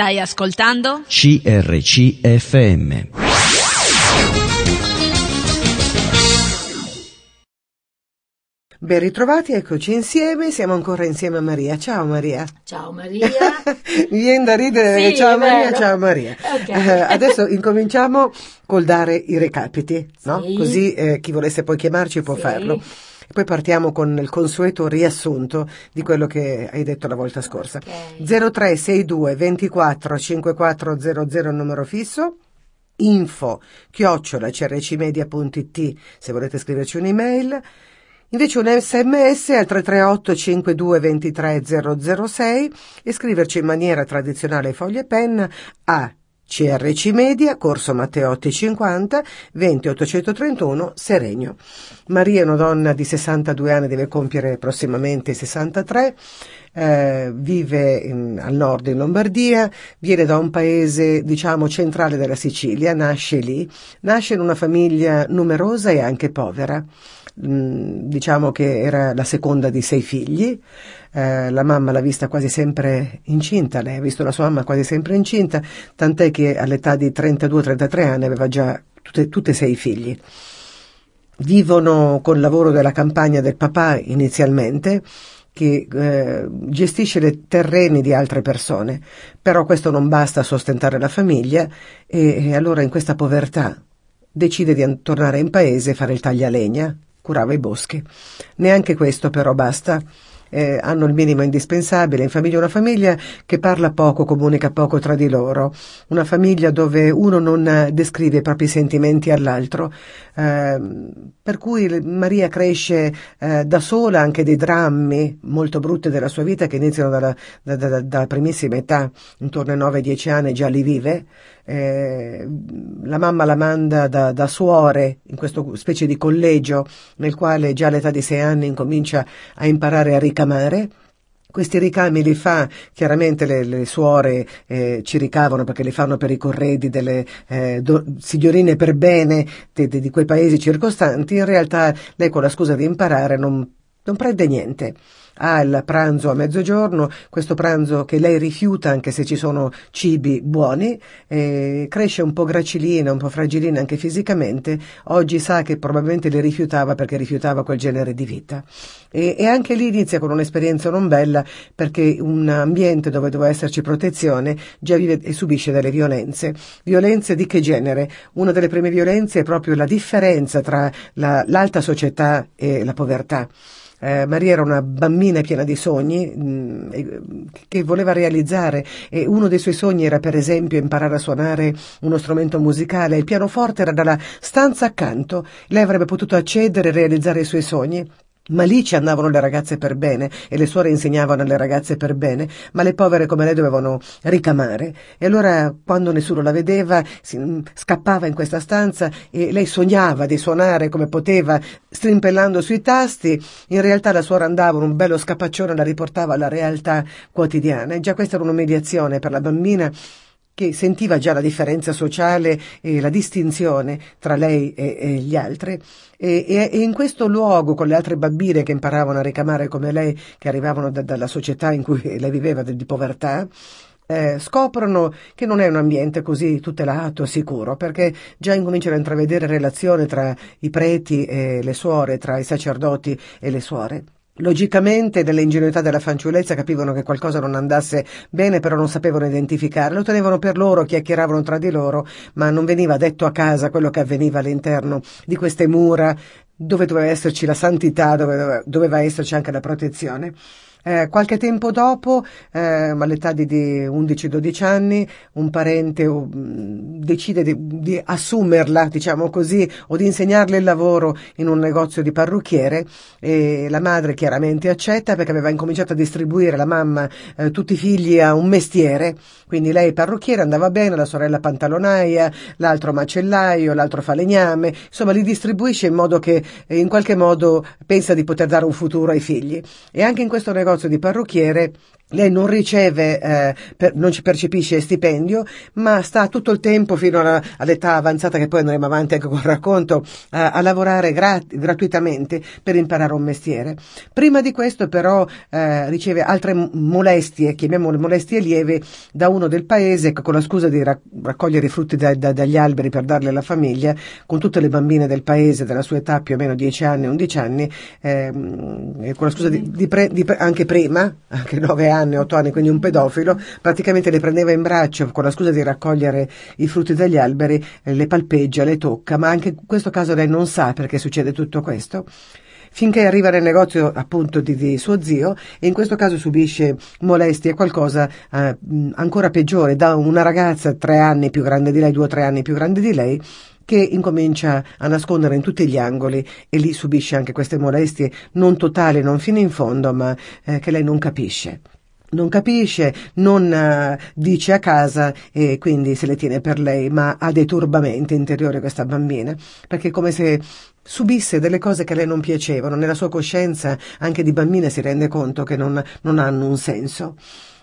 Stai ascoltando? CRCFM. Ben ritrovati, eccoci insieme, siamo ancora insieme a Maria. Ciao Maria. Ciao Maria. Mi viene da ridere, Sì, ciao Maria, vero. ciao Maria. Ok. Eh, adesso incominciamo col dare i recapiti, no? Sì. Così eh, chi volesse poi chiamarci può Sì. farlo. E poi partiamo con il consueto riassunto di quello che hai detto la volta scorsa. Ok. 0362 24 5400 il numero fisso info chiocciola crcmedia.it se volete scriverci un'email invece un sms al 338 52 23 006 e scriverci in maniera tradizionale foglia e penna a CRC Media, Corso Matteotti 50, 20 831, Seregno. Maria è una donna di 62 anni, deve compiere prossimamente i 63, eh, vive in- al nord in Lombardia, viene da un paese, diciamo, centrale della Sicilia, nasce lì, nasce in una famiglia numerosa e anche povera. Mm, diciamo che era la seconda di sei figli, eh, la mamma l'ha vista quasi sempre incinta, lei ha visto la sua mamma quasi sempre incinta, tant'è che all'età di 32-33 anni aveva già tutte, e sei figli. Vivono col lavoro della campagna del papà inizialmente, che eh, gestisce le terreni di altre persone, però questo non basta a sostentare la famiglia e, e allora in questa povertà decide di tornare in paese e fare il taglialegna, curava i boschi. Neanche questo però basta. Eh, hanno il minimo indispensabile, in famiglia una famiglia che parla poco, comunica poco tra di loro, una famiglia dove uno non eh, descrive i propri sentimenti all'altro, ehm, per cui Maria cresce eh, da sola anche dei drammi molto brutti della sua vita che iniziano dalla, da- da- da- dalla primissima età, intorno ai 9-10 anni già li vive, eh, la mamma la manda da, da suore in questo specie di collegio nel quale già all'età di 6 anni incomincia a imparare a ricamare. Questi ricami li fa, chiaramente le, le suore eh, ci ricavano perché li fanno per i corredi delle eh, do- signorine per bene de- di quei paesi circostanti, in realtà lei con la scusa di imparare non, non prende niente. Ha il pranzo a mezzogiorno, questo pranzo che lei rifiuta anche se ci sono cibi buoni, eh, cresce un po' gracilina, un po' fragilina anche fisicamente, oggi sa che probabilmente le rifiutava perché rifiutava quel genere di vita. E, e anche lì inizia con un'esperienza non bella perché un ambiente dove doveva esserci protezione già vive e subisce delle violenze. Violenze di che genere? Una delle prime violenze è proprio la differenza tra la- l'alta società e la povertà. Eh, Maria era una bambina piena di sogni mh, e- che voleva realizzare e uno dei suoi sogni era per esempio imparare a suonare uno strumento musicale. Il pianoforte era dalla stanza accanto, lei avrebbe potuto accedere e realizzare i suoi sogni. Ma lì ci andavano le ragazze per bene e le suore insegnavano alle ragazze per bene, ma le povere come lei dovevano ricamare. E allora, quando nessuno la vedeva, si, mm, scappava in questa stanza e lei sognava di suonare come poteva, strimpellando sui tasti. In realtà la suora andava, un bello scapaccione la riportava alla realtà quotidiana. E già questa era un'umiliazione per la bambina che sentiva già la differenza sociale e la distinzione tra lei e, e gli altri e, e- e in questo luogo con le altre bambine che imparavano a ricamare come lei, che arrivavano da- dalla società in cui lei viveva di, di povertà, eh, scoprono che non è un ambiente così tutelato, sicuro, perché già incominciano a intravedere relazione tra i preti e le suore, tra i sacerdoti e le suore. Logicamente, nell'ingenuità della fanciullezza capivano che qualcosa non andasse bene, però non sapevano identificare. Lo tenevano per loro, chiacchieravano tra di loro, ma non veniva detto a casa quello che avveniva all'interno di queste mura, dove doveva esserci la santità, dove doveva, doveva esserci anche la protezione. Eh, qualche tempo dopo, eh, all'età di, di 11-12 anni, un parente um, decide di, di assumerla, diciamo così, o di insegnarle il lavoro in un negozio di parrucchiere e la madre chiaramente accetta perché aveva incominciato a distribuire la mamma eh, tutti i figli a un mestiere, quindi lei parrucchiere andava bene, la sorella pantalonaia, l'altro macellaio, l'altro falegname, insomma li distribuisce in modo che in qualche modo pensa di poter dare un futuro ai figli. E anche in questo negozio di parrucchiere lei non riceve, eh, per, non ci percepisce stipendio, ma sta tutto il tempo fino alla, all'età avanzata, che poi andremo avanti anche col racconto, a, a lavorare grat- gratuitamente per imparare un mestiere. Prima di questo però eh, riceve altre molestie, chiamiamole molestie lievi, da uno del paese con la scusa di rac- raccogliere i frutti da, da, dagli alberi per darli alla famiglia, con tutte le bambine del paese della sua età più o meno 10 anni, 11 anni, eh, con la scusa di, di, pre- di pre- anche prima, anche 9 anni, anni, otto anni, quindi un pedofilo, praticamente le prendeva in braccio con la scusa di raccogliere i frutti dagli alberi, eh, le palpeggia, le tocca, ma anche in questo caso lei non sa perché succede tutto questo finché arriva nel negozio appunto di, di, suo zio e in questo caso subisce molestie, qualcosa eh, ancora peggiore da una ragazza tre anni più grande di lei, due o tre anni più grande di lei, che incomincia a nascondere in tutti gli angoli e lì subisce anche queste molestie non totali, non fino in fondo, ma eh, che lei non capisce non capisce, non uh, dice a casa e quindi se le tiene per lei, ma ha dei turbamenti interiori questa bambina, perché è come se subisse delle cose che a lei non piacevano, nella sua coscienza anche di bambina si rende conto che non, non hanno un senso.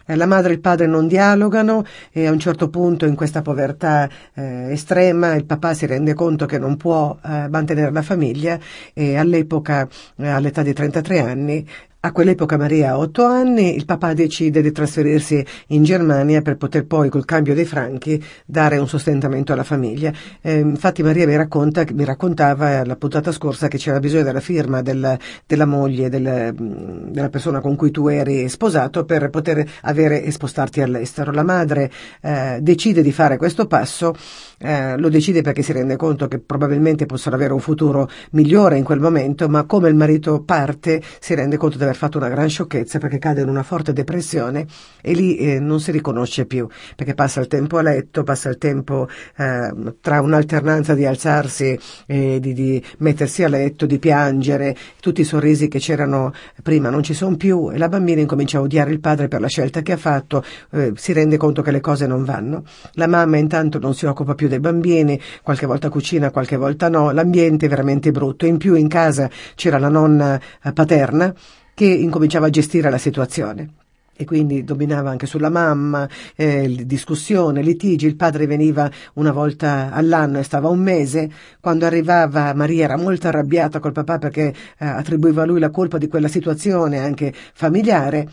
Eh, la madre e il padre non dialogano e a un certo punto in questa povertà eh, estrema il papà si rende conto che non può eh, mantenere la famiglia e all'epoca, eh, all'età di 33 anni, a quell'epoca Maria ha otto anni, il papà decide di trasferirsi in Germania per poter poi, col cambio dei franchi, dare un sostentamento alla famiglia. Eh, infatti Maria mi, racconta, mi raccontava la puntata scorsa che c'era bisogno della firma del, della moglie, del, della persona con cui tu eri sposato per poter avere e spostarti all'estero. La madre eh, decide di fare questo passo, eh, lo decide perché si rende conto che probabilmente possono avere un futuro migliore in quel momento, ma come il marito parte si rende conto di aver fatto una gran sciocchezza perché cade in una forte depressione e lì eh, non si riconosce più perché passa il tempo a letto, passa il tempo eh, tra un'alternanza di alzarsi e di, di, mettersi a letto, di piangere, tutti i sorrisi che c'erano prima non ci sono più e la bambina incomincia a odiare il padre per la scelta che ha fatto, eh, si rende conto che le cose non vanno. La mamma intanto non si occupa più dei bambini, qualche volta cucina, qualche volta no, l'ambiente è veramente brutto. In più in casa c'era la nonna eh, paterna che incominciava a gestire la situazione. E quindi dominava anche sulla mamma, eh, discussione, litigi, il padre veniva una volta all'anno e stava un mese, quando arrivava Maria era molto arrabbiata col papà perché eh, attribuiva a lui la colpa di quella situazione anche familiare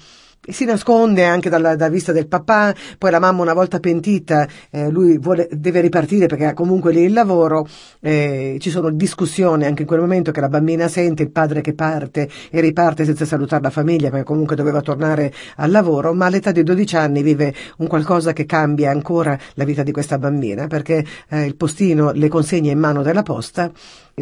si nasconde anche dalla, dalla, vista del papà, poi la mamma una volta pentita, eh, lui vuole, deve ripartire perché ha comunque lì il lavoro, eh, ci sono discussioni anche in quel momento che la bambina sente il padre che parte e riparte senza salutare la famiglia perché comunque doveva tornare al lavoro, ma all'età di 12 anni vive un qualcosa che cambia ancora la vita di questa bambina perché eh, il postino le consegna in mano della posta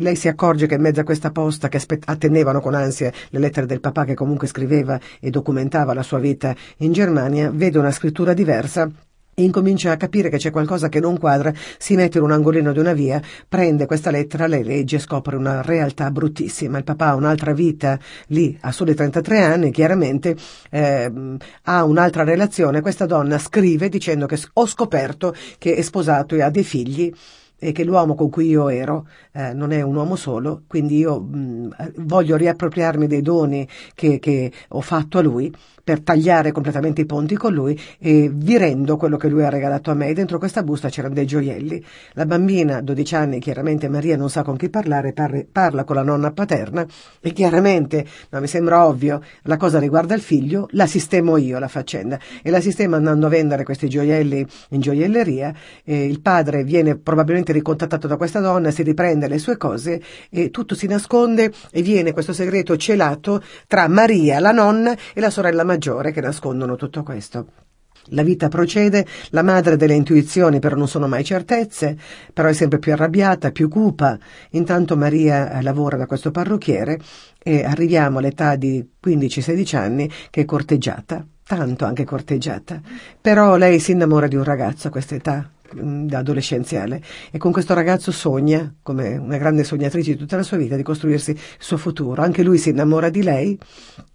lei si accorge che in mezzo a questa posta che attendevano con ansia le lettere del papà che comunque scriveva e documentava la sua vita in Germania, vede una scrittura diversa e incomincia a capire che c'è qualcosa che non quadra, si mette in un angolino di una via, prende questa lettera, la legge e scopre una realtà bruttissima. Il papà ha un'altra vita lì, ha soli 33 anni, chiaramente eh, ha un'altra relazione. Questa donna scrive dicendo che ho scoperto che è sposato e ha dei figli e che l'uomo con cui io ero eh, non è un uomo solo, quindi io mh, voglio riappropriarmi dei doni che, che ho fatto a lui per tagliare completamente i ponti con lui e vi rendo quello che lui ha regalato a me. Dentro questa busta c'erano dei gioielli. La bambina, 12 anni, chiaramente Maria non sa con chi parlare, parla, parla con la nonna paterna e chiaramente, ma mi sembra ovvio, la cosa riguarda il figlio, la sistemo io la faccenda e la sistema andando a vendere questi gioielli in gioielleria. E il padre viene probabilmente ricontattato da questa donna, si riprende le sue cose e tutto si nasconde e viene questo segreto celato tra Maria, la nonna, e la sorella maggiore che nascondono tutto questo. La vita procede, la madre delle intuizioni però non sono mai certezze, però è sempre più arrabbiata, più cupa. Intanto Maria eh, lavora da questo parrucchiere e arriviamo all'età di 15-16 anni che è corteggiata, tanto anche corteggiata. Però lei si innamora di un ragazzo a questa età, mm, adolescenziale e con questo ragazzo sogna, come una grande sognatrice di tutta la sua vita, di costruirsi il suo futuro. Anche lui si innamora di lei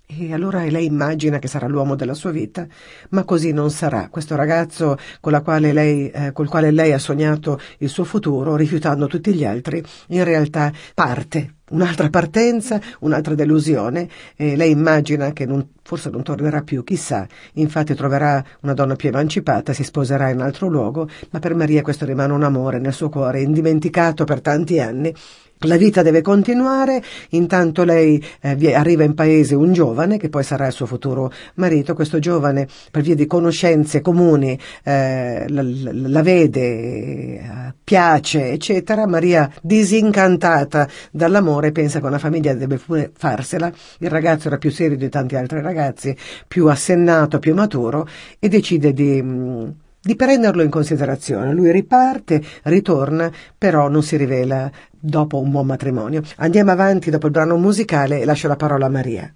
e allora lei immagina che sarà l'uomo della sua vita, ma così non sarà. Questo ragazzo quale lei, eh, col quale lei ha sognato il suo futuro, rifiutando tutti gli altri, in realtà parte. Un'altra partenza, un'altra delusione, e lei immagina che non forse non tornerà più, chissà. Infatti troverà una donna più emancipata, si sposerà in altro luogo, ma per Maria questo rimane un amore nel suo cuore, indimenticato per tanti anni la vita deve continuare, intanto lei eh, arriva in paese un giovane che poi sarà il suo futuro marito, questo giovane per via di conoscenze comuni eh, la, la, vede, piace, eccetera, Maria disincantata dall'amore pensa che una famiglia deve pure farsela, il ragazzo era più serio di tanti altri ragazzi, più assennato, più maturo e decide di... Mh, mm, di prenderlo in considerazione. Lui riparte, ritorna, però non si rivela dopo un buon matrimonio. Andiamo avanti dopo il brano musicale e lascio la parola a Maria.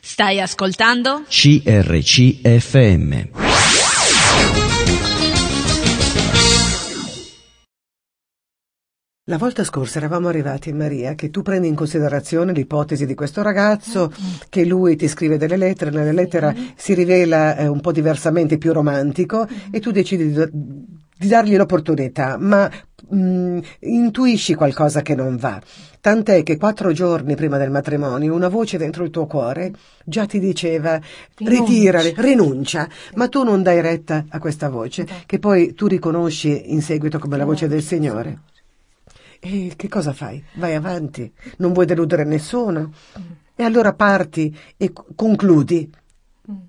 Stai ascoltando? CRCFM. La volta scorsa eravamo arrivati, Maria, che tu prendi in considerazione l'ipotesi di questo ragazzo, mm-hmm. che lui ti scrive delle lettere, nella lettera si rivela eh, un po' diversamente più romantico mm-hmm. e tu decidi di, di dargli l'opportunità, ma mh, mm, intuisci qualcosa che non va. Tant'è che quattro giorni prima del matrimonio una voce dentro il tuo cuore già ti diceva ritirare, rinuncia, ma tu non dai retta a questa voce, che poi tu riconosci in seguito come la voce del Signore. E che cosa fai? Vai avanti, non vuoi deludere nessuno. E allora parti e concludi.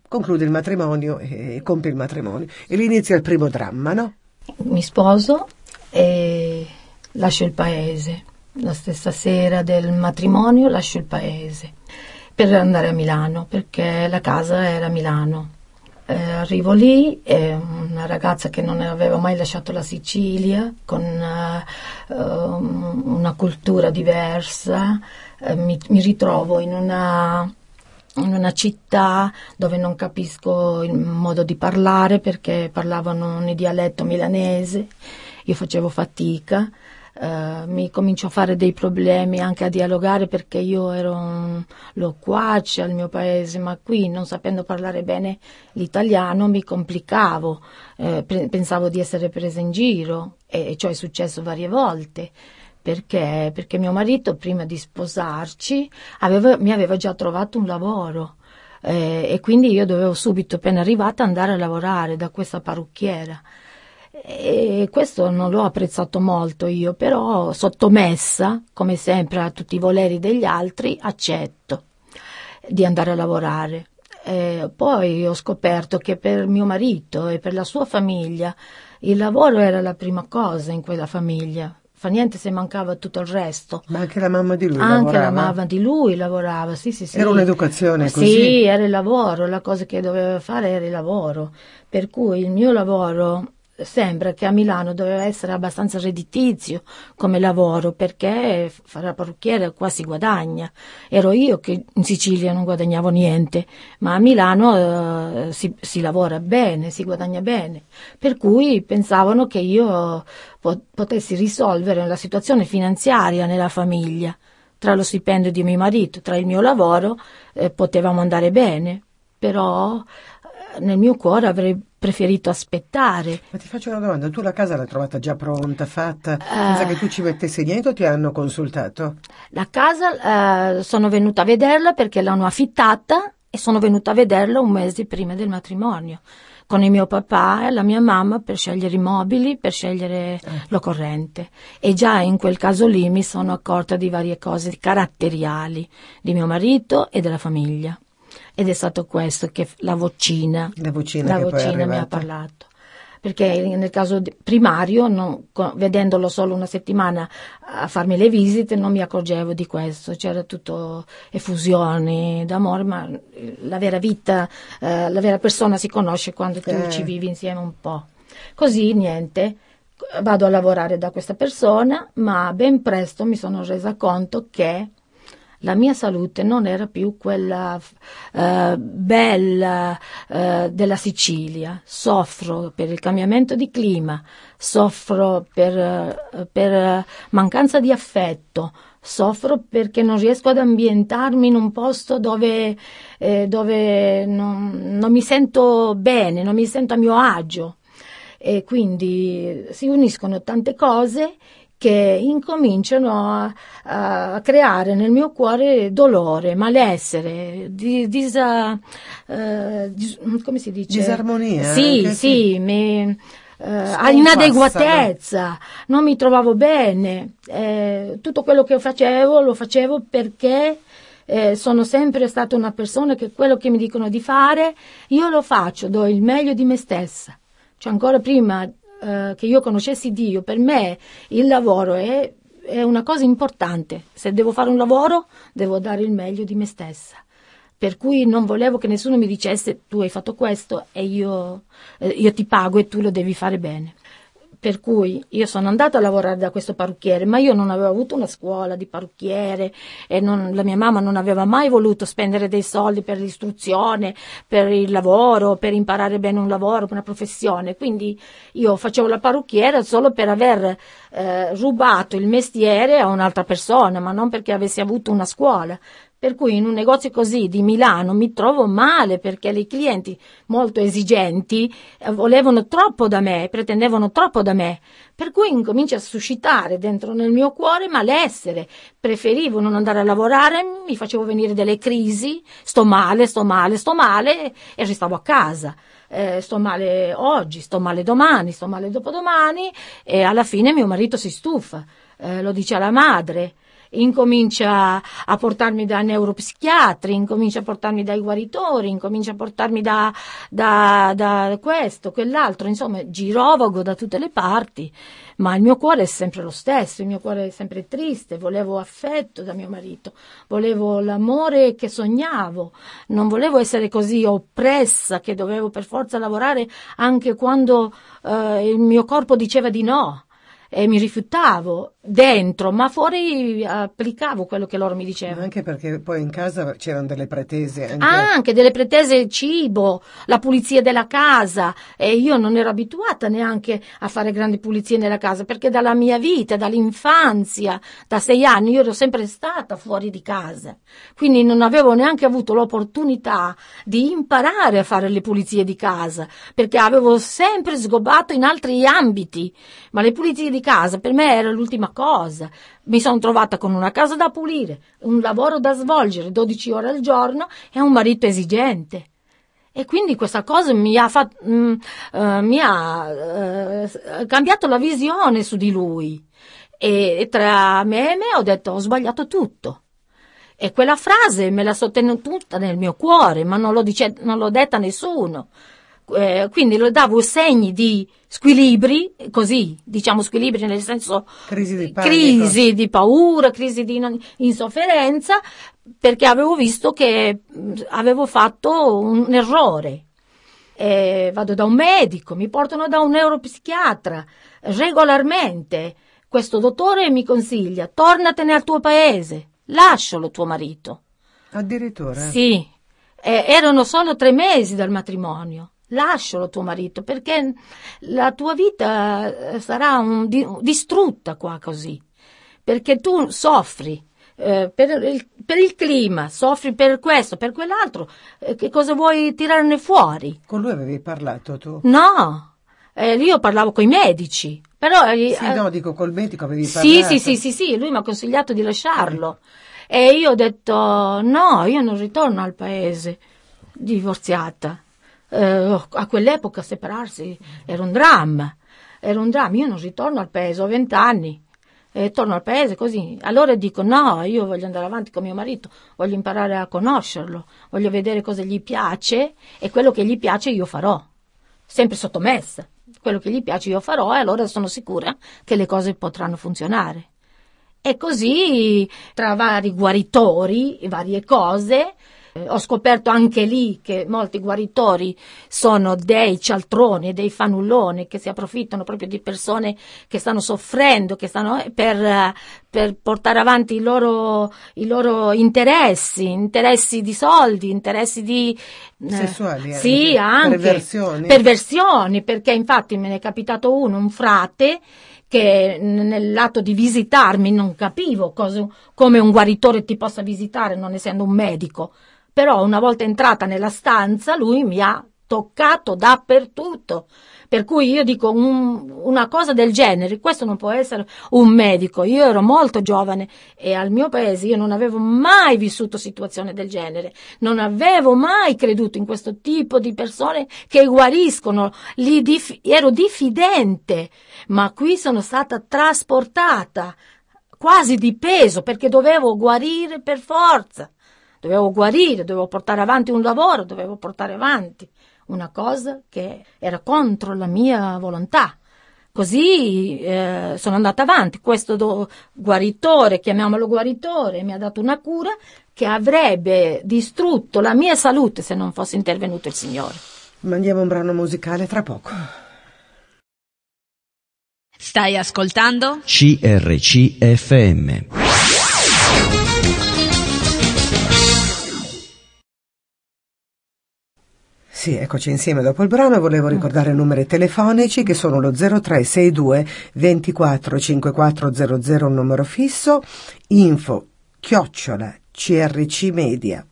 Concludi il matrimonio e compi il matrimonio. E lì inizia il primo dramma, no? Mi sposo e lascio il paese. La stessa sera del matrimonio lascio il paese per andare a Milano perché la casa era a Milano. Eh, arrivo lì, è una ragazza che non aveva mai lasciato la Sicilia, con uh, una cultura diversa, uh, mi, mi, ritrovo in una, in una città dove non capisco il modo di parlare perché parlavano un dialetto milanese, io facevo fatica Uh, mi comincio a fare dei problemi anche a dialogare perché io ero un loquace al mio paese, ma qui non sapendo parlare bene l'italiano mi complicavo, uh, pre- pensavo di essere presa in giro e ciò è successo varie volte. Perché? Perché mio marito prima di sposarci aveva, mi aveva già trovato un lavoro eh, e quindi io dovevo subito, appena arrivata, andare a lavorare da questa parrucchiera. E questo non l'ho apprezzato molto io, però sottomessa, come sempre, a tutti i voleri degli altri, accetto di andare a lavorare. E poi ho scoperto che per mio marito e per la sua famiglia il lavoro era la prima cosa in quella famiglia. Fa niente se mancava tutto il resto. Ma anche la mamma di lui anche lavorava? Anche la mamma di lui lavorava, sì, sì, sì. Era un'educazione così? Sì, era il lavoro, la cosa che doveva fare era il lavoro. Per cui il mio lavoro sembra che a Milano doveva essere abbastanza redditizio come lavoro perché fare la parrucchiere qua si guadagna. Ero io che in Sicilia non guadagnavo niente, ma a Milano eh, si, si, lavora bene, si guadagna bene. Per cui pensavano che io potessi risolvere la situazione finanziaria nella famiglia. Tra lo stipendio di mio marito, tra il mio lavoro, eh, potevamo andare bene. Però nel mio cuore avrei preferito aspettare. Ma ti faccio una domanda, tu la casa l'hai trovata già pronta, fatta, senza uh, che tu ci mettessi niente o ti hanno consultato? La casa uh, sono venuta a vederla perché l'hanno affittata e sono venuta a vederla un mese prima del matrimonio con il mio papà e la mia mamma per scegliere i mobili, per scegliere eh. l'occorrente. E già in quel caso lì mi sono accorta di varie cose caratteriali di mio marito e della famiglia ed è stato questo che la vocina, la vocina, la vocina mi ha parlato perché nel caso primario, non, vedendolo solo una settimana a farmi le visite, non mi accorgevo di questo, c'era tutto effusioni d'amore, ma la vera vita, eh, la vera persona si conosce quando tu eh. ci vivi insieme un po'. Così niente, vado a lavorare da questa persona, ma ben presto mi sono resa conto che la mia salute non era più quella eh, bella eh, della Sicilia. Soffro per il cambiamento di clima, soffro per, eh, per mancanza di affetto, soffro perché non riesco ad ambientarmi in un posto dove, eh, dove non, non mi sento bene, non mi sento a mio agio. E quindi si uniscono tante cose che incominciano a, a, creare nel mio cuore dolore, malessere, di, disa, uh, dis, come si dice? Disarmonia. Sì, sì, mi, Uh, inadeguatezza, non mi trovavo bene, eh, tutto quello che facevo lo facevo perché eh, sono sempre stata una persona che quello che mi dicono di fare io lo faccio, do il meglio di me stessa. Cioè ancora prima eh, che io conoscessi Dio, per me il lavoro è, è una cosa importante. Se devo fare un lavoro, devo dare il meglio di me stessa per cui non volevo che nessuno mi dicesse tu hai fatto questo e io, eh, io, ti pago e tu lo devi fare bene. Per cui io sono andata a lavorare da questo parrucchiere, ma io non avevo avuto una scuola di parrucchiere e non, la mia mamma non aveva mai voluto spendere dei soldi per l'istruzione, per il lavoro, per imparare bene un lavoro, una professione. Quindi io facevo la parrucchiera solo per aver eh, rubato il mestiere a un'altra persona, ma non perché avessi avuto una scuola. Per cui in un negozio così di Milano mi trovo male perché i clienti molto esigenti eh, volevano troppo da me, pretendevano troppo da me. Per cui incomincia a suscitare dentro nel mio cuore malessere. Preferivo non andare a lavorare, mi facevo venire delle crisi, sto male, sto male, sto male e restavo a casa. Eh, sto male oggi, sto male domani, sto male dopodomani e alla fine mio marito si stufa, eh, lo dice alla madre incomincia a portarmi da neuropsichiatri, incomincia a portarmi dai guaritori, incomincia a portarmi da, da, da questo, quell'altro, insomma, girovago da tutte le parti, ma il mio cuore è sempre lo stesso, il mio cuore è sempre triste, volevo affetto da mio marito, volevo l'amore che sognavo, non volevo essere così oppressa che dovevo per forza lavorare anche quando eh, il mio corpo diceva di no e mi rifiutavo dentro, ma fuori applicavo quello che loro mi dicevano. Anche perché poi in casa c'erano delle pretese. Anche, anche delle pretese cibo, la pulizia della casa e io non ero abituata neanche a fare grandi pulizie nella casa perché dalla mia vita, dall'infanzia, da sei anni io ero sempre stata fuori di casa, quindi non avevo neanche avuto l'opportunità di imparare a fare le pulizie di casa perché avevo sempre sgobato in altri ambiti, ma le pulizie di casa per me era l'ultima cosa. Mi sono trovata con una casa da pulire, un lavoro da svolgere 12 ore al giorno e un marito esigente. E quindi questa cosa mi ha, fat, mm, uh, mi ha uh, cambiato la visione su di lui. E, e tra me e me ho detto ho sbagliato tutto. E quella frase me la so tenuta nel mio cuore, ma non l'ho, dice, non l'ho detta a nessuno eh, quindi lo davo segni di squilibri, così, diciamo squilibri nel senso crisi di, crisi di paura, crisi di insofferenza, perché avevo visto che avevo fatto un errore. Eh, vado da un medico, mi portano da un neuropsichiatra regolarmente. Questo dottore mi consiglia, tornatene al tuo paese, lascialo tuo marito. Addirittura? Sì, eh, erano solo tre mesi dal matrimonio lascialo tuo marito perché la tua vita eh, sarà un, di, distrutta qua così, perché tu soffri. Eh, per, il, per, il, clima, soffri per questo, per quell'altro, eh, che cosa vuoi tirarne fuori? Con lui avevi parlato tu? No, eh, io parlavo con i medici, però... Eh, sì, no, dico col medico avevi parlato? Sì, sì, sì, sì, sì, lui mi ha consigliato di lasciarlo. E io ho detto, no, io non ritorno al paese, divorziata eh, a quell'epoca separarsi era un dramma, era un dramma, io non ritorno al paese, ho vent'anni, e torno al paese così. Allora dico no, io voglio andare avanti con mio marito, voglio imparare a conoscerlo, voglio vedere cosa gli piace e quello che gli piace io farò, sempre sottomessa. Quello che gli piace io farò e allora sono sicura che le cose potranno funzionare. E così, tra vari guaritori, varie cose, eh, ho scoperto anche lì che molti guaritori sono dei cialtroni, dei fanulloni che si approfittano proprio di persone che stanno soffrendo, che stanno eh, per, per portare avanti i loro, i loro interessi, interessi di soldi, interessi di eh, sessuali, eh, sì, anche perversioni. perversioni, perché infatti me ne è capitato uno, un frate che nell'atto di visitarmi non capivo cosa, come un guaritore ti possa visitare non essendo un medico però una volta entrata nella stanza lui mi ha toccato dappertutto. Per cui io dico un, una cosa del genere, questo non può essere un medico. Io ero molto giovane e al mio paese io non avevo mai vissuto situazioni del genere, non avevo mai creduto in questo tipo di persone che guariscono, dif- ero diffidente, ma qui sono stata trasportata quasi di peso perché dovevo guarire per forza. Dovevo guarire, dovevo portare avanti un lavoro, dovevo portare avanti una cosa che era contro la mia volontà. Così eh, sono andata avanti. Questo do, guaritore, chiamiamolo guaritore, mi ha dato una cura che avrebbe distrutto la mia salute se non fosse intervenuto il Signore. Mandiamo un brano musicale tra poco. Stai ascoltando? CRCFM. Sì, eccoci insieme dopo il brano. Volevo ricordare i numeri telefonici che sono lo 0362 24 5400, un numero fisso, info chiocciola crcmedia.it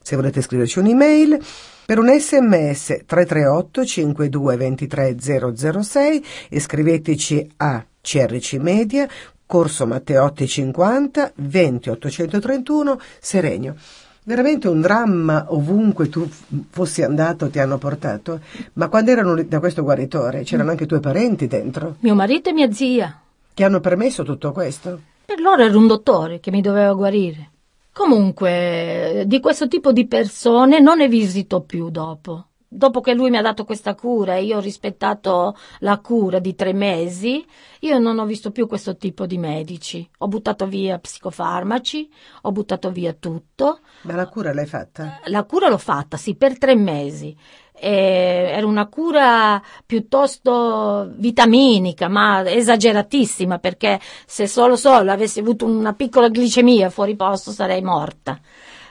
se volete scriverci un'email. Per un sms 338 52 23 006 e scriveteci a CRC Media, Corso Matteotti 50 20 831 Serenio. Veramente un dramma ovunque tu fossi andato ti hanno portato, ma quando erano da questo guaritore c'erano anche i tuoi parenti dentro? Mio marito e mia zia. Che hanno permesso tutto questo? Per loro era un dottore che mi doveva guarire. Comunque, di questo tipo di persone non ne visito più dopo dopo che lui mi ha dato questa cura e io ho rispettato la cura di tre mesi, io non ho visto più questo tipo di medici. Ho buttato via psicofarmaci, ho buttato via tutto. Ma la cura l'hai fatta? La cura l'ho fatta, sì, per tre mesi. E era una cura piuttosto vitaminica, ma esageratissima, perché se solo solo avessi avuto una piccola glicemia fuori posto sarei morta.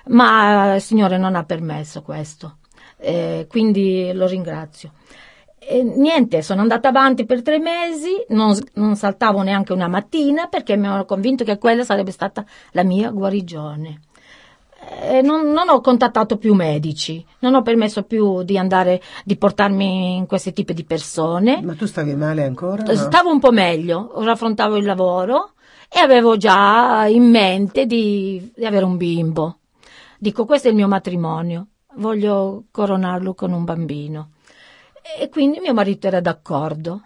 Ma il Signore non ha permesso questo eh, quindi lo ringrazio. E niente, sono andata avanti per tre mesi, non, non saltavo neanche una mattina perché mi ero convinto che quella sarebbe stata la mia guarigione. Eh, non, non, ho contattato più medici, non ho permesso più di andare, di portarmi in questi tipi di persone. Ma tu stavi male ancora? No? Stavo un po' meglio, ora affrontavo il lavoro e avevo già in mente di, di avere un bimbo. Dico, questo è il mio matrimonio voglio coronarlo con un bambino. E quindi mio marito era d'accordo.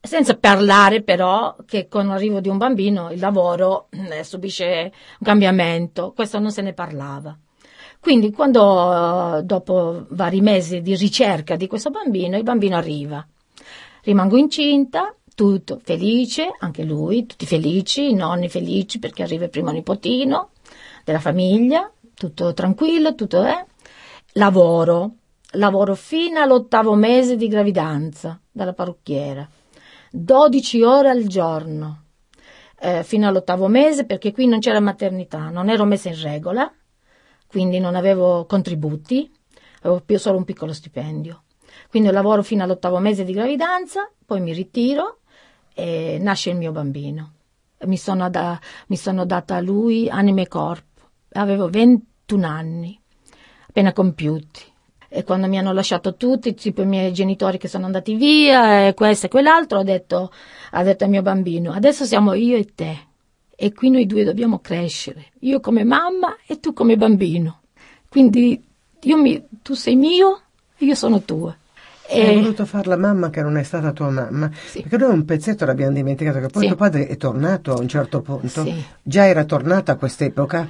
Senza parlare però che con l'arrivo di un bambino il lavoro eh, subisce un cambiamento, questo non se ne parlava. Quindi quando dopo vari mesi di ricerca di questo bambino, il bambino arriva. Rimango incinta, tutto felice, anche lui, tutti felici, i nonni felici perché arriva il primo nipotino della famiglia, tutto tranquillo, tutto è. Eh? Lavoro. Lavoro fino all'ottavo mese di gravidanza dalla parrucchiera. 12 ore al giorno. Eh, fino all'ottavo mese perché qui non c'era maternità, non ero messa in regola, quindi non avevo contributi, avevo più solo un piccolo stipendio. Quindi lavoro fino all'ottavo mese di gravidanza, poi mi ritiro e nasce il mio bambino. Mi sono, da, mi sono data a lui anima e corpo. Avevo 21 anni appena compiuti. E quando mi hanno lasciato tutti, tipo i miei genitori che sono andati via, e questo e quell'altro, ho detto, ha detto al mio bambino, adesso siamo io e te. E qui noi due dobbiamo crescere, io come mamma e tu come bambino. Quindi mi, tu sei mio e io sono tua. E... Hai voluto fare la mamma che non è stata tua mamma? Sì. Perché noi un pezzetto l'abbiamo dimenticato, che poi sì. tuo padre è tornato a un certo punto. Sì. Già era tornato a quest'epoca?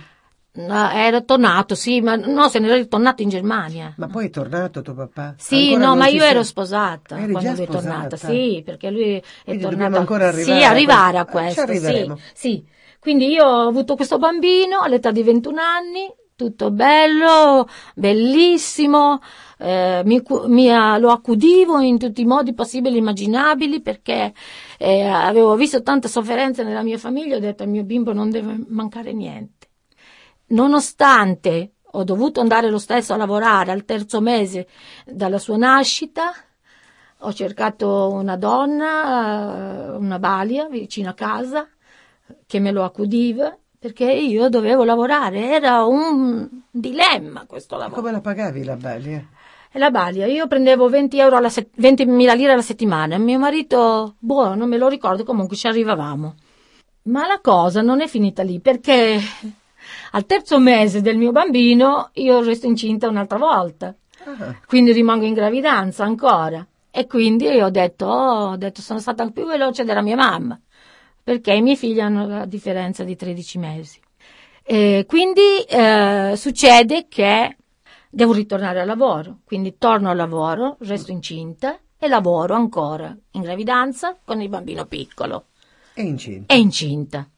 No, era tornato, sì, ma no, se ne era tornato in Germania. Ma poi è tornato tuo papà? Sì, ancora no, ma io sei... ero sposata Eri quando è tornato. Sì, perché lui è Quindi tornato. ancora arrivare sì, arrivare a questo. Ci sì, sì. Quindi io ho avuto questo bambino all'età di 21 anni, tutto bello, bellissimo, eh, mi, mi, lo accudivo in tutti i modi possibili e immaginabili perché eh, avevo visto tante sofferenze nella mia famiglia, ho detto al mio bimbo non deve mancare niente. Nonostante ho dovuto andare lo stesso a lavorare al terzo mese dalla sua nascita, ho cercato una donna, una balia vicino a casa, che me lo accudiva, perché io dovevo lavorare, era un dilemma questo lavoro. Come la pagavi la balia? La Balia, io prendevo 20 euro alla se- 20.000 lire alla settimana. Mio marito, non me lo ricordo, comunque ci arrivavamo. Ma la cosa non è finita lì perché al terzo mese del mio bambino io resto incinta un'altra volta. Ah, Quindi rimango in gravidanza ancora. E quindi ho detto, oh, ho detto, sono stata più veloce della mia mamma, perché i miei figli hanno la differenza di 13 mesi. E quindi eh, succede che devo ritornare al lavoro, quindi torno al lavoro, resto incinta e lavoro ancora in gravidanza con il bambino piccolo è incinta. e incinta.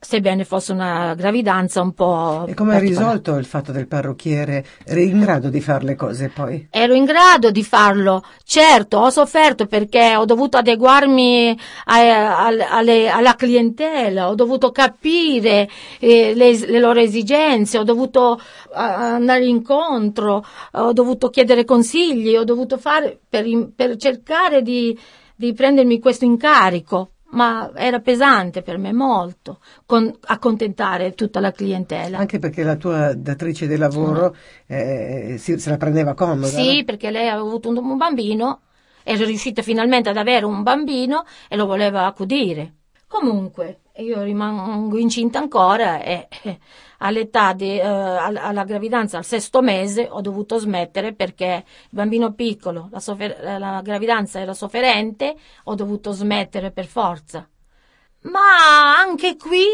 Sebbene fosse una gravidanza un po'... E come hai risolto il fatto del parrucchiere? Eri in grado di fare le cose poi? Ero in grado di farlo, certo, ho sofferto perché ho dovuto adeguarmi a- al- alle- alla clientela, ho dovuto capire eh, le, le loro esigenze, ho dovuto andare incontro, ho dovuto chiedere consigli, ho dovuto fare per, per cercare di, di prendermi questo incarico. Ma era pesante per me molto con- accontentare tutta la clientela. Anche perché la tua datrice di lavoro eh, si- se la prendeva comoda. Sì, no? perché lei aveva avuto un, un bambino, era riuscita finalmente ad avere un bambino e lo voleva accudire. Comunque, io rimango incinta ancora e eh, all'età di, eh, alla, gravidanza, al sesto mese, ho dovuto smettere perché il bambino piccolo, la, soffer- la gravidanza era sofferente, ho dovuto smettere per forza. Ma anche qui,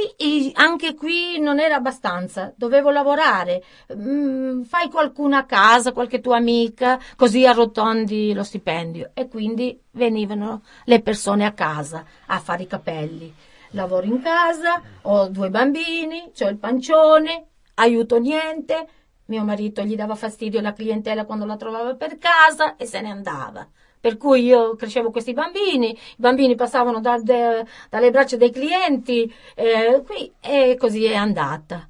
anche qui non era abbastanza, dovevo lavorare. Mm, fai qualcuno a casa, qualche tua amica, così arrotondi lo stipendio. E quindi venivano le persone a casa a fare i capelli. Lavoro in casa, ho due bambini, ho il pancione, aiuto niente. Mio marito gli dava fastidio alla clientela quando la trovava per casa e se ne andava. Per cui io crescevo questi bambini, i bambini passavano da- de- dalle braccia dei clienti, eh, qui, e così è andata.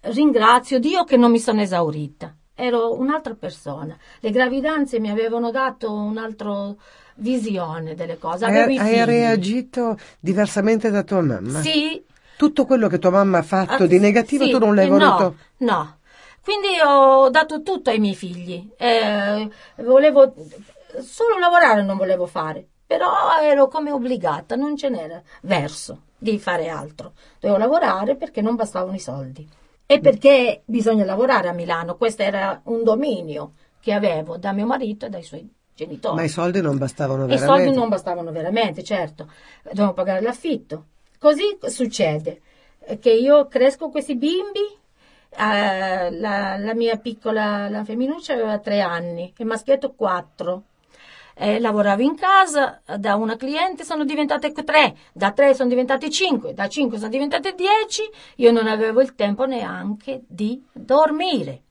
Ringrazio Dio che non mi sono esaurita. Ero un'altra persona. Le gravidanze mi avevano dato un'altra visione delle cose. Avevo Hai, reagito diversamente da tua mamma? Sì, Tutto quello che tua mamma ha fatto Ah, di negativo sì, tu non l'hai eh, voluto? No, no. Quindi ho dato tutto ai miei figli. Eh, volevo solo lavorare non volevo fare, però ero come obbligata, non ce n'era verso di fare altro. Dovevo lavorare perché non bastavano i soldi. E perché bisogna lavorare a Milano, questo era un dominio che avevo da mio marito e dai suoi genitori. Ma i soldi non bastavano I veramente. soldi non bastavano veramente, certo, dovevo pagare l'affitto. Così succede che io cresco questi bimbi, eh, la, la mia piccola, la femminuccia aveva tre anni, il maschietto quattro. Eh, lavoravo in casa, da una cliente sono diventate tre, da tre sono diventate cinque, da cinque sono diventate dieci, io non avevo il tempo neanche di dormire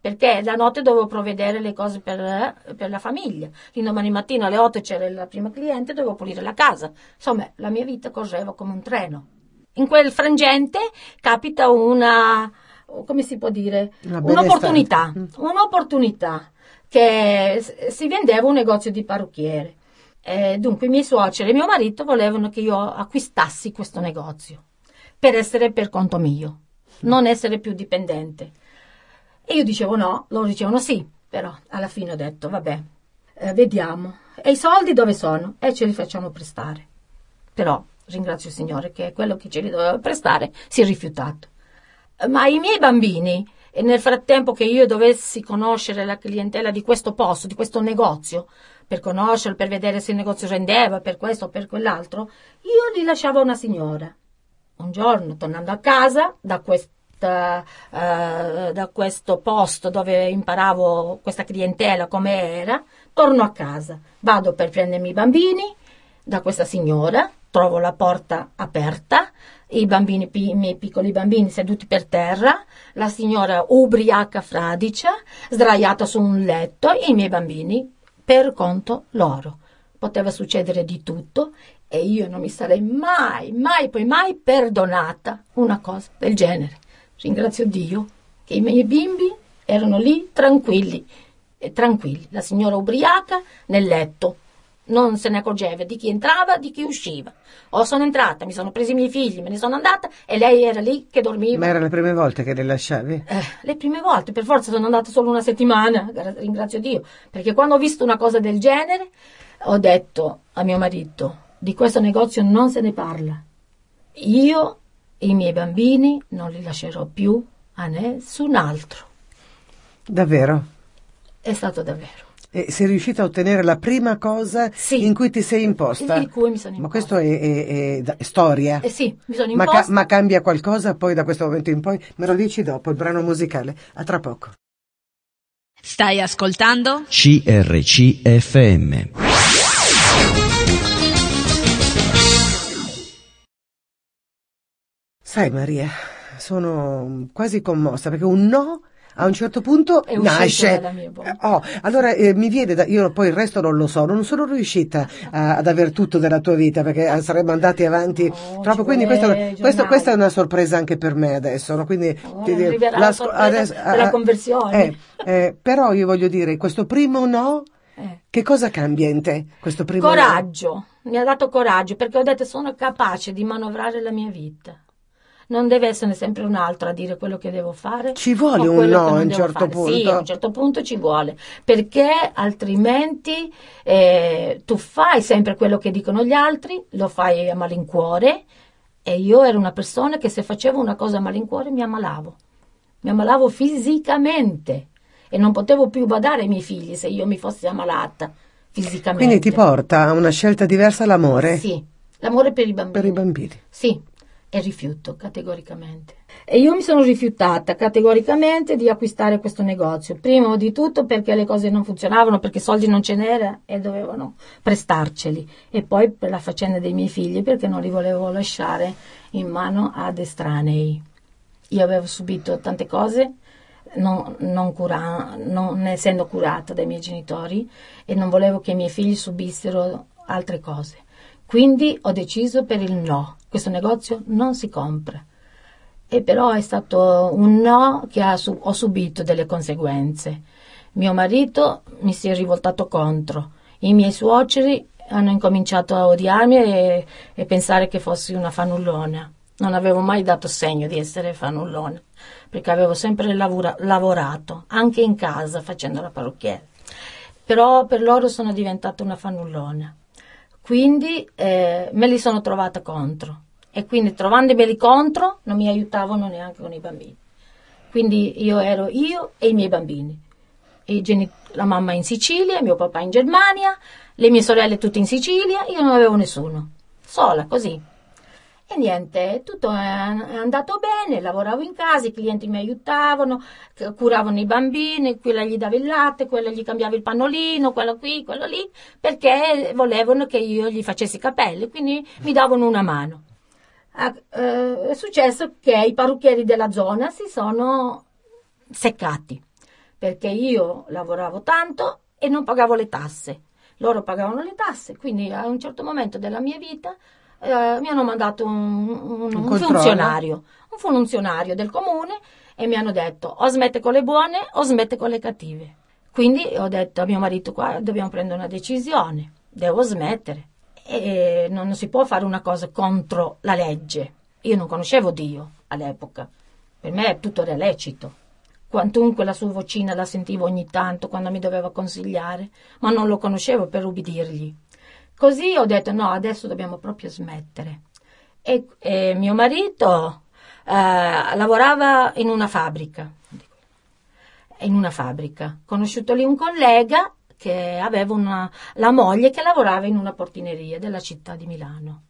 perché la notte dovevo provvedere le cose per, per la famiglia. L'indomani mattina alle 8 c'era la prima cliente, dovevo pulire la casa. Insomma, la mia vita correva come un treno. In quel frangente capita una, come si può dire, un'opportunità, benestante. un'opportunità che si vendeva un negozio di parrucchiere. Eh, dunque i miei suoceri e mio marito volevano che io acquistassi questo negozio per essere per conto mio, non essere più dipendente. E io dicevo no, loro dicevano sì, però alla fine ho detto vabbè, eh, vediamo. E i soldi dove sono? E ce li facciamo prestare. Però ringrazio il Signore che quello che ce li doveva prestare si è rifiutato. Ma i miei bambini, e nel frattempo che io dovessi conoscere la clientela di questo posto, di questo negozio, per conoscerlo, per vedere se il negozio rendeva, per questo o per quell'altro, io li lasciavo a una signora. Un giorno, tornando a casa, da questa eh, da questo posto dove imparavo questa clientela come era, torno a casa, vado per prendermi i bambini da questa signora, trovo la porta aperta, i bambini, i miei piccoli bambini seduti per terra, la signora ubriaca fradicia, sdraiata su un letto e i miei bambini per conto loro. Poteva succedere di tutto e io non mi sarei mai, mai, poi mai perdonata una cosa del genere. Ringrazio Dio che i miei bimbi erano lì tranquilli, e tranquilli, la signora ubriaca nel letto, non se ne accorgeva di chi entrava, di chi usciva. O sono entrata, mi sono presi i miei figli, me ne sono andata e lei era lì che dormiva. Ma erano le prime volte che le lasciavi? Eh, le prime volte, per forza sono andata solo una settimana, ringrazio Dio, perché quando ho visto una cosa del genere ho detto a mio marito, di questo negozio non se ne parla. Io e i miei bambini non li lascerò più a nessun altro. Davvero? È stato davvero. E sei riuscita a ottenere la prima cosa Sì. in cui ti sei imposta? In cui mi sono Ma imposta. questo è, è- è è storia? Eh sì, mi sono Ma, imposta. ca- ma cambia qualcosa poi da questo momento in poi? Me lo dici dopo, il brano musicale. A tra poco. Stai ascoltando? CRCFM. Sai Maria, sono quasi commossa perché un no a un certo punto nasce. dalla mia bocca. Eh, oh, allora eh, mi viene da. Io poi il resto non lo so, non sono riuscita a- ad aver tutto della tua vita perché eh, saremmo andati avanti No, troppo. ci Quindi questo- questo- questa è una sorpresa anche per me adesso. no? Quindi, Oh, ti la sorpresa della conversione. eh, eh, però io voglio dire, questo primo no, Eh. che cosa cambia in te? Questo primo no? Coraggio, mi ha dato coraggio perché ho detto sono capace di manovrare la mia vita. Non deve essere sempre un altro a dire quello che devo fare. Ci vuole un no a un certo fare. Sì, punto. a un certo punto ci vuole, perché altrimenti eh, tu fai sempre quello che dicono gli altri, lo fai a malincuore e io ero una persona che se facevo una cosa a malincuore mi ammalavo. Mi ammalavo fisicamente e non potevo più badare ai miei figli se io mi fossi ammalata fisicamente. Quindi ti porta a una scelta diversa l'amore Sì, l'amore per i bambini. per i bambini. Sì, e rifiuto categoricamente. E io mi sono rifiutata categoricamente di acquistare questo negozio. Prima di tutto perché le cose non funzionavano, perché soldi non ce n'era e dovevano prestarceli. E poi per la faccenda dei miei figli, perché non li volevo lasciare in mano ad estranei. Io avevo subito tante cose, non, non cura- non essendo curata dai miei genitori, e non volevo che i miei figli subissero altre cose. Quindi ho deciso per il no. Questo negozio non si compra. E però è stato un no che ha ho subito delle conseguenze. Mio marito mi si è rivoltato contro. I miei suoceri hanno incominciato a odiarmi e, e pensare che fossi una fanullona. Non avevo mai dato segno di essere fanullona, perché avevo sempre lavora- lavorato, anche in casa, facendo la parrucchiera. Però per loro sono diventata una fanullona. Quindi eh, me li sono trovata contro e quindi trovandomeli contro non mi aiutavano neanche con i bambini. Quindi io ero io e i miei bambini. I geni- la mamma in Sicilia, mio papà in Germania, le mie sorelle tutte in Sicilia, io non avevo nessuno. Sola, così. E niente, tutto è andato bene, lavoravo in casa, i clienti mi aiutavano, curavano i bambini, quella gli dava il latte, quella gli cambiava il pannolino, quello qui, quello lì, perché volevano che io gli facessi i capelli, quindi mi davano una mano. Ah, eh, è successo che i parrucchieri della zona si sono seccati, perché io lavoravo tanto e non pagavo le tasse. Loro pagavano le tasse, quindi a un certo momento della mia vita eh, mi hanno mandato un, un- un funzionario, un funzionario del comune e mi hanno detto o smette con le buone o smette con le cattive. Quindi ho detto a mio marito qua dobbiamo prendere una decisione, devo smettere. E non si può fare una cosa contro la legge. Io non conoscevo Dio all'epoca, per me tutto era lecito. Quantunque la sua vocina la sentivo ogni tanto quando mi doveva consigliare, ma non lo conoscevo per ubbidirgli. Così ho detto no, adesso dobbiamo proprio smettere. E, e mio marito eh, lavorava in una fabbrica, in una fabbrica. Conosciuto lì un collega che aveva una, la moglie che lavorava in una portineria della città di Milano.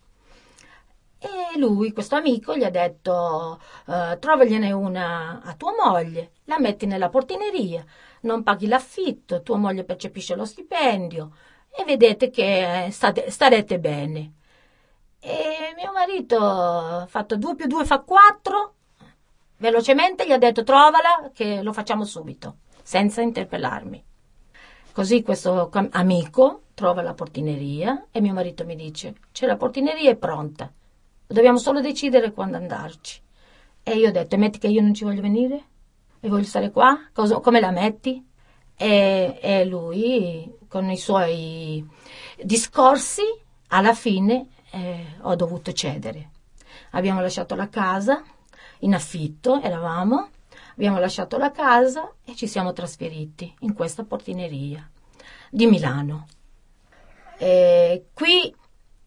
E lui, questo amico, gli ha detto: eh, Trovagliene una a tua moglie, la metti nella portineria, non paghi l'affitto, tua moglie percepisce lo stipendio e vedete che state- starete bene. E mio marito ha fatto 2 più 2 fa 4. Velocemente gli ha detto: Trovala, che lo facciamo subito, senza interpellarmi. Così questo amico trova la portineria e mio marito mi dice: C'è la portineria è pronta, dobbiamo solo decidere quando andarci. E io ho detto: "E Metti che io non ci voglio venire? E voglio stare qua? Cosa- come la metti? E, e lui, con i suoi discorsi, alla fine eh, ho dovuto cedere. Abbiamo lasciato la casa in affitto, eravamo, abbiamo lasciato la casa e ci siamo trasferiti in questa portineria di Milano. E qui,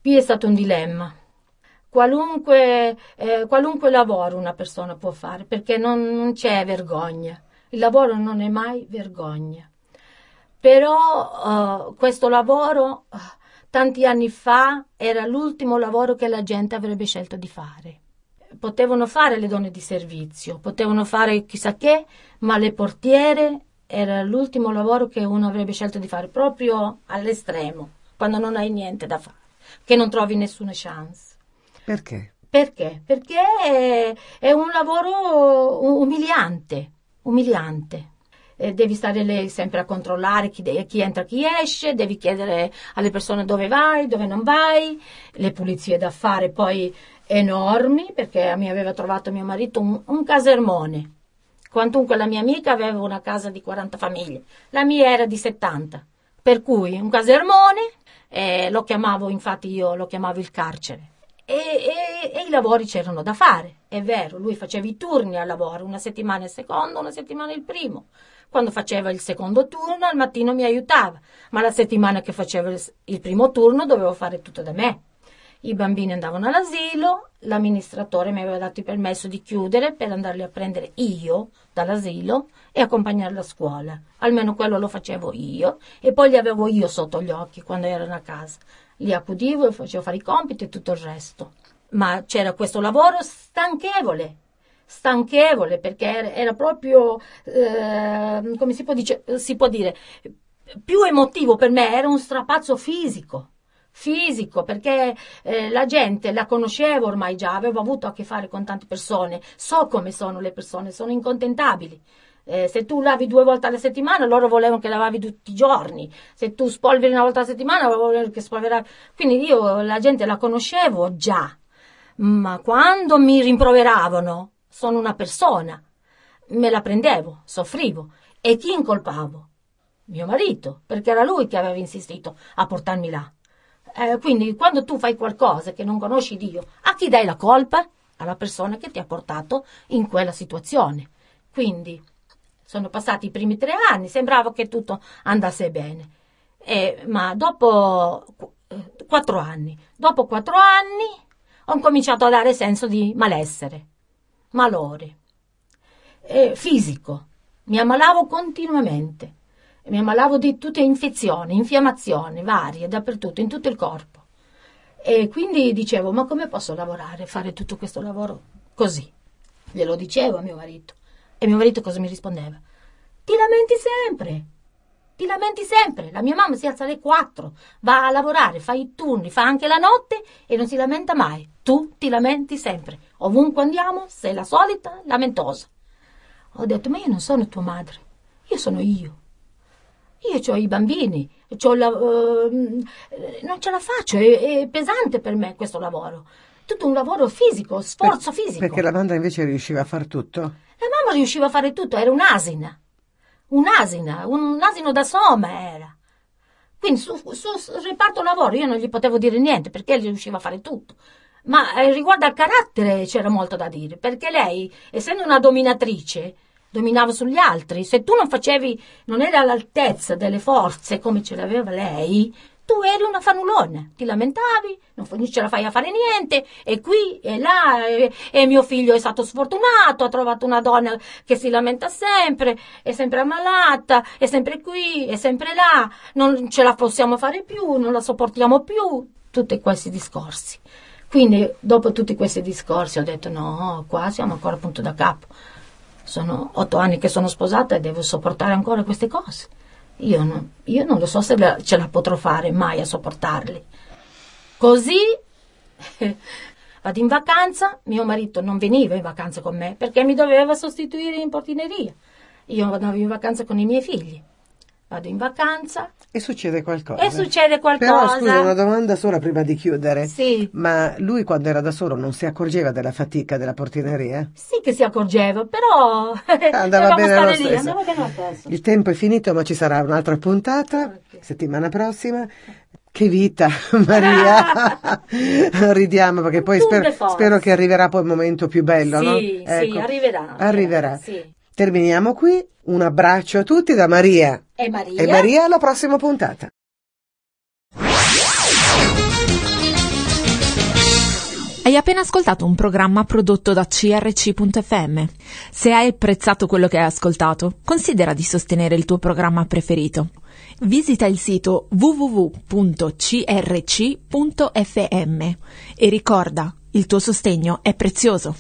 qui è stato un dilemma. Qualunque, eh, qualunque lavoro una persona può fare perché non, non c'è vergogna. Il lavoro non è mai vergogna. Però uh, questo lavoro uh, tanti anni fa era l'ultimo lavoro che la gente avrebbe scelto di fare. Potevano fare le donne di servizio, potevano fare chissà che, ma le portiere era l'ultimo lavoro che uno avrebbe scelto di fare, proprio all'estremo, quando non hai niente da fare, che non trovi nessuna chance. Perché? Perché? Perché è un lavoro umiliante, umiliante devi stare lì sempre a controllare chi, chi, entra, chi esce, devi chiedere alle persone dove vai, dove non vai, le pulizie da fare poi enormi, perché mi aveva trovato mio marito un, un casermone. Quantunque la mia amica aveva una casa di 40 famiglie, la mia era di 70. Per cui un casermone, eh, lo chiamavo, infatti io lo chiamavo il carcere. E, e, e, i lavori c'erano da fare, è vero, lui faceva i turni al lavoro, una settimana il secondo, una settimana il primo. Quando faceva il secondo turno al mattino mi aiutava, ma la settimana che faceva il primo turno dovevo fare tutto da me. I bambini andavano all'asilo, l'amministratore mi aveva dato il permesso di chiudere per andarli a prendere io dall'asilo e accompagnarli a scuola. Almeno quello lo facevo io e poi li avevo io sotto gli occhi quando erano a casa. Li accudivo e facevo fare i compiti e tutto il resto. Ma c'era questo lavoro stanchevole stanchevole perché era, proprio, eh, come si può, dice, si può dire, più emotivo per me, era un strapazzo fisico fisico, perché eh, la gente la conoscevo ormai già, avevo avuto a che fare con tante persone, so come sono le persone, sono incontentabili. Eh, se tu lavi due volte alla settimana, loro volevano che lavavi tutti i giorni. Se tu spolveri una volta alla settimana, volevano che spolveravi. Quindi io la gente la conoscevo già, ma quando mi rimproveravano, sono una persona. Me la prendevo, soffrivo. E chi incolpavo? Mio marito, perché era lui che aveva insistito a portarmi là. Eh, quindi quando tu fai qualcosa che non conosci Dio, a chi dai la colpa? Alla persona che ti ha portato in quella situazione. Quindi sono passati i primi tre anni, sembrava che tutto andasse bene. Eh, ma dopo eh, quattro anni, dopo quattro anni ho cominciato a dare senso di malessere malore eh, fisico. Mi ammalavo continuamente. Mi ammalavo di tutte infezioni, infiammazioni varie dappertutto, in tutto il corpo. E quindi dicevo, ma come posso lavorare, fare tutto questo lavoro così? Glielo dicevo a mio marito. E mio marito cosa mi rispondeva? Ti lamenti sempre, ti lamenti sempre. La mia mamma si alza alle 4, va a lavorare, fa i turni, fa anche la notte e non si lamenta mai. Tu ti lamenti sempre. Ovunque andiamo, sei la solita lamentosa. Ho detto, ma io non sono tua madre, io sono io. Io ho i bambini, la, uh, non ce la faccio, è, è, pesante per me questo lavoro. Tutto un lavoro fisico, sforzo per, fisico. Perché la Wanda invece riusciva a fare tutto? La mamma riusciva a fare tutto, era un'asina. Un'asina, un asino da soma era. Quindi sul su, su reparto lavoro io non gli potevo dire niente perché riusciva a fare tutto. Ma eh, riguardo al carattere c'era molto da dire, perché lei, essendo una dominatrice, dominava sugli altri. Se tu non facevi, non eri all'altezza delle forze come ce l'aveva lei, tu eri una fanulona, ti lamentavi, non ce la fai a fare niente, e qui e là, e, e, mio figlio è stato sfortunato, ha trovato una donna che si lamenta sempre, è sempre ammalata, è sempre qui, è sempre là, non ce la possiamo fare più, non la sopportiamo più, tutti questi discorsi. Quindi dopo tutti questi discorsi ho detto no, qua siamo ancora punto da capo. Sono otto anni che sono sposata e devo sopportare ancora queste cose. Io, no, io non lo so se la, ce la potrò fare mai a sopportarli. Così vado in vacanza, mio marito non veniva in vacanza con me perché mi doveva sostituire in portineria. Io andavo in vacanza con i miei figli. Vado in vacanza E succede qualcosa. e succede qualcosa. Però scusa, una domanda sola prima di chiudere. Sì. Ma lui quando era da solo non si accorgeva della fatica della portineria? Sì che si accorgeva, però Andava bene lo lì, stesso. andava bene lo stesso. Il tempo è finito, ma ci sarà un'altra puntata settimana prossima. Che vita, Maria! Ridiamo perché poi spero, spero che arriverà poi il momento più bello, no? Sì, sì, Ecco. arriverà. Arriverà. Sì. Terminiamo qui. Un abbraccio a tutti da Maria. E Maria? E Maria alla prossima puntata. Hai appena ascoltato un programma prodotto da crc.fm. Se hai apprezzato quello che hai ascoltato, considera di sostenere il tuo programma preferito. Visita il sito www.crc.fm e ricorda, il tuo sostegno è prezioso.